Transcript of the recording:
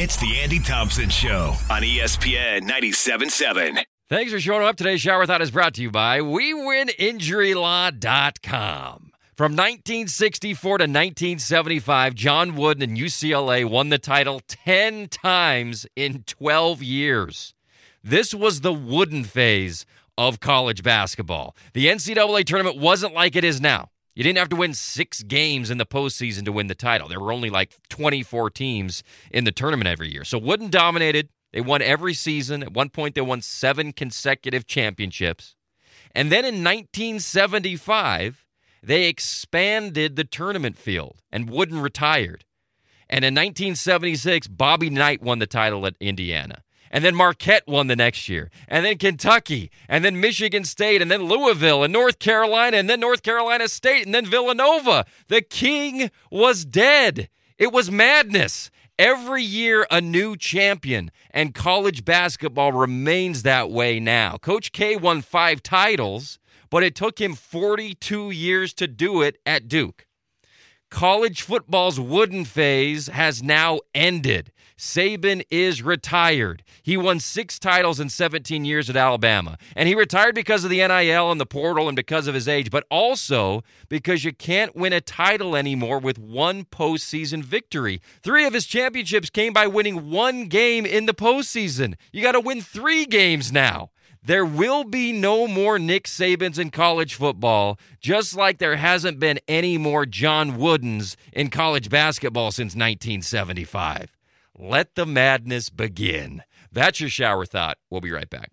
It's the Andy Thompson Show on ESPN 97.7. Thanks for showing up. Today's Shower Thought is brought to you by WeWinInjuryLaw.com. From 1964 to 1975, John Wooden and UCLA won the title 10 times in 12 years. This was the Wooden phase of college basketball. The NCAA tournament wasn't like it is now. You didn't have to win six games in the postseason to win the title. There were only like 24 teams in the tournament every year. So Wooden dominated. They won every season. At one point, they won seven consecutive championships. And then in 1975, they expanded the tournament field and Wooden retired. And in 1976, Bobby Knight won the title at Indiana. And then Marquette won the next year. And then Kentucky. And then Michigan State. And then Louisville. And North Carolina. And then North Carolina State. And then Villanova. The king was dead. It was madness. Every year, a new champion. And college basketball remains that way now. Coach K won five titles, but it took him 42 years to do it at Duke. College football's wooden phase has now ended. Saban is retired. He won six titles in 17 years at Alabama. And he retired because of the NIL and the portal and because of his age, but also because you can't win a title anymore with one postseason victory. Three of his championships came by winning one game in the postseason. You got to win three games now. There will be no more Nick Sabans in college football, just like there hasn't been any more John Woodens in college basketball since 1975. Let the madness begin. That's your shower thought. We'll be right back.